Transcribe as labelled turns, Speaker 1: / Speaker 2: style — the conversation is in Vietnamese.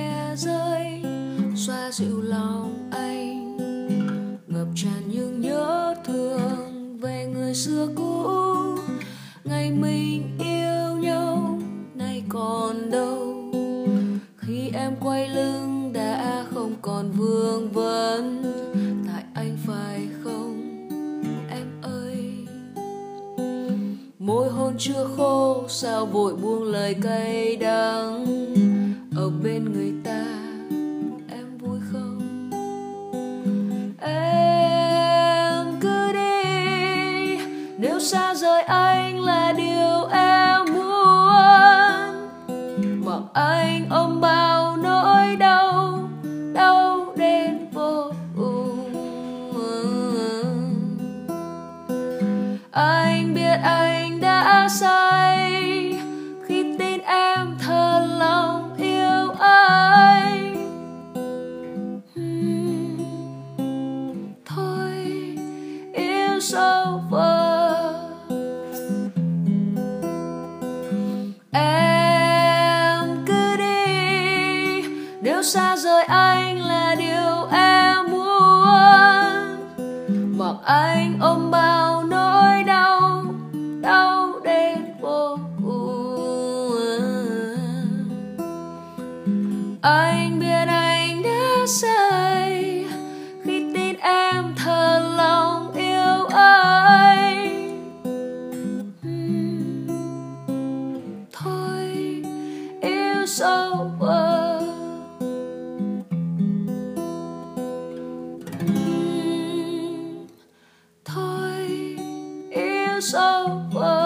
Speaker 1: mưa rơi, xoa dịu lòng anh. Ngập tràn những nhớ thương về người xưa cũ. Ngày mình yêu nhau, nay còn đâu? Khi em quay lưng đã không còn vương vấn. Môi hôn chưa khô, sao vội buông lời cay đắng? Ở bên người ta, em vui không? Em cứ đi, nếu xa rời anh là điều em muốn. Mặc anh ôm bao nỗi đau đau đến vô cùng. Anh biết anh đã sai khi tin em thật lòng yêu anh. Hmm. Thôi, yêu sâu vờ em cứ đi. Nếu xa rời anh là điều em muốn. Mặc anh ôm bao anh biết anh đã sai khi tin em thật lòng yêu anh thôi, yêu sâu quá. Thôi, yêu sâu quá.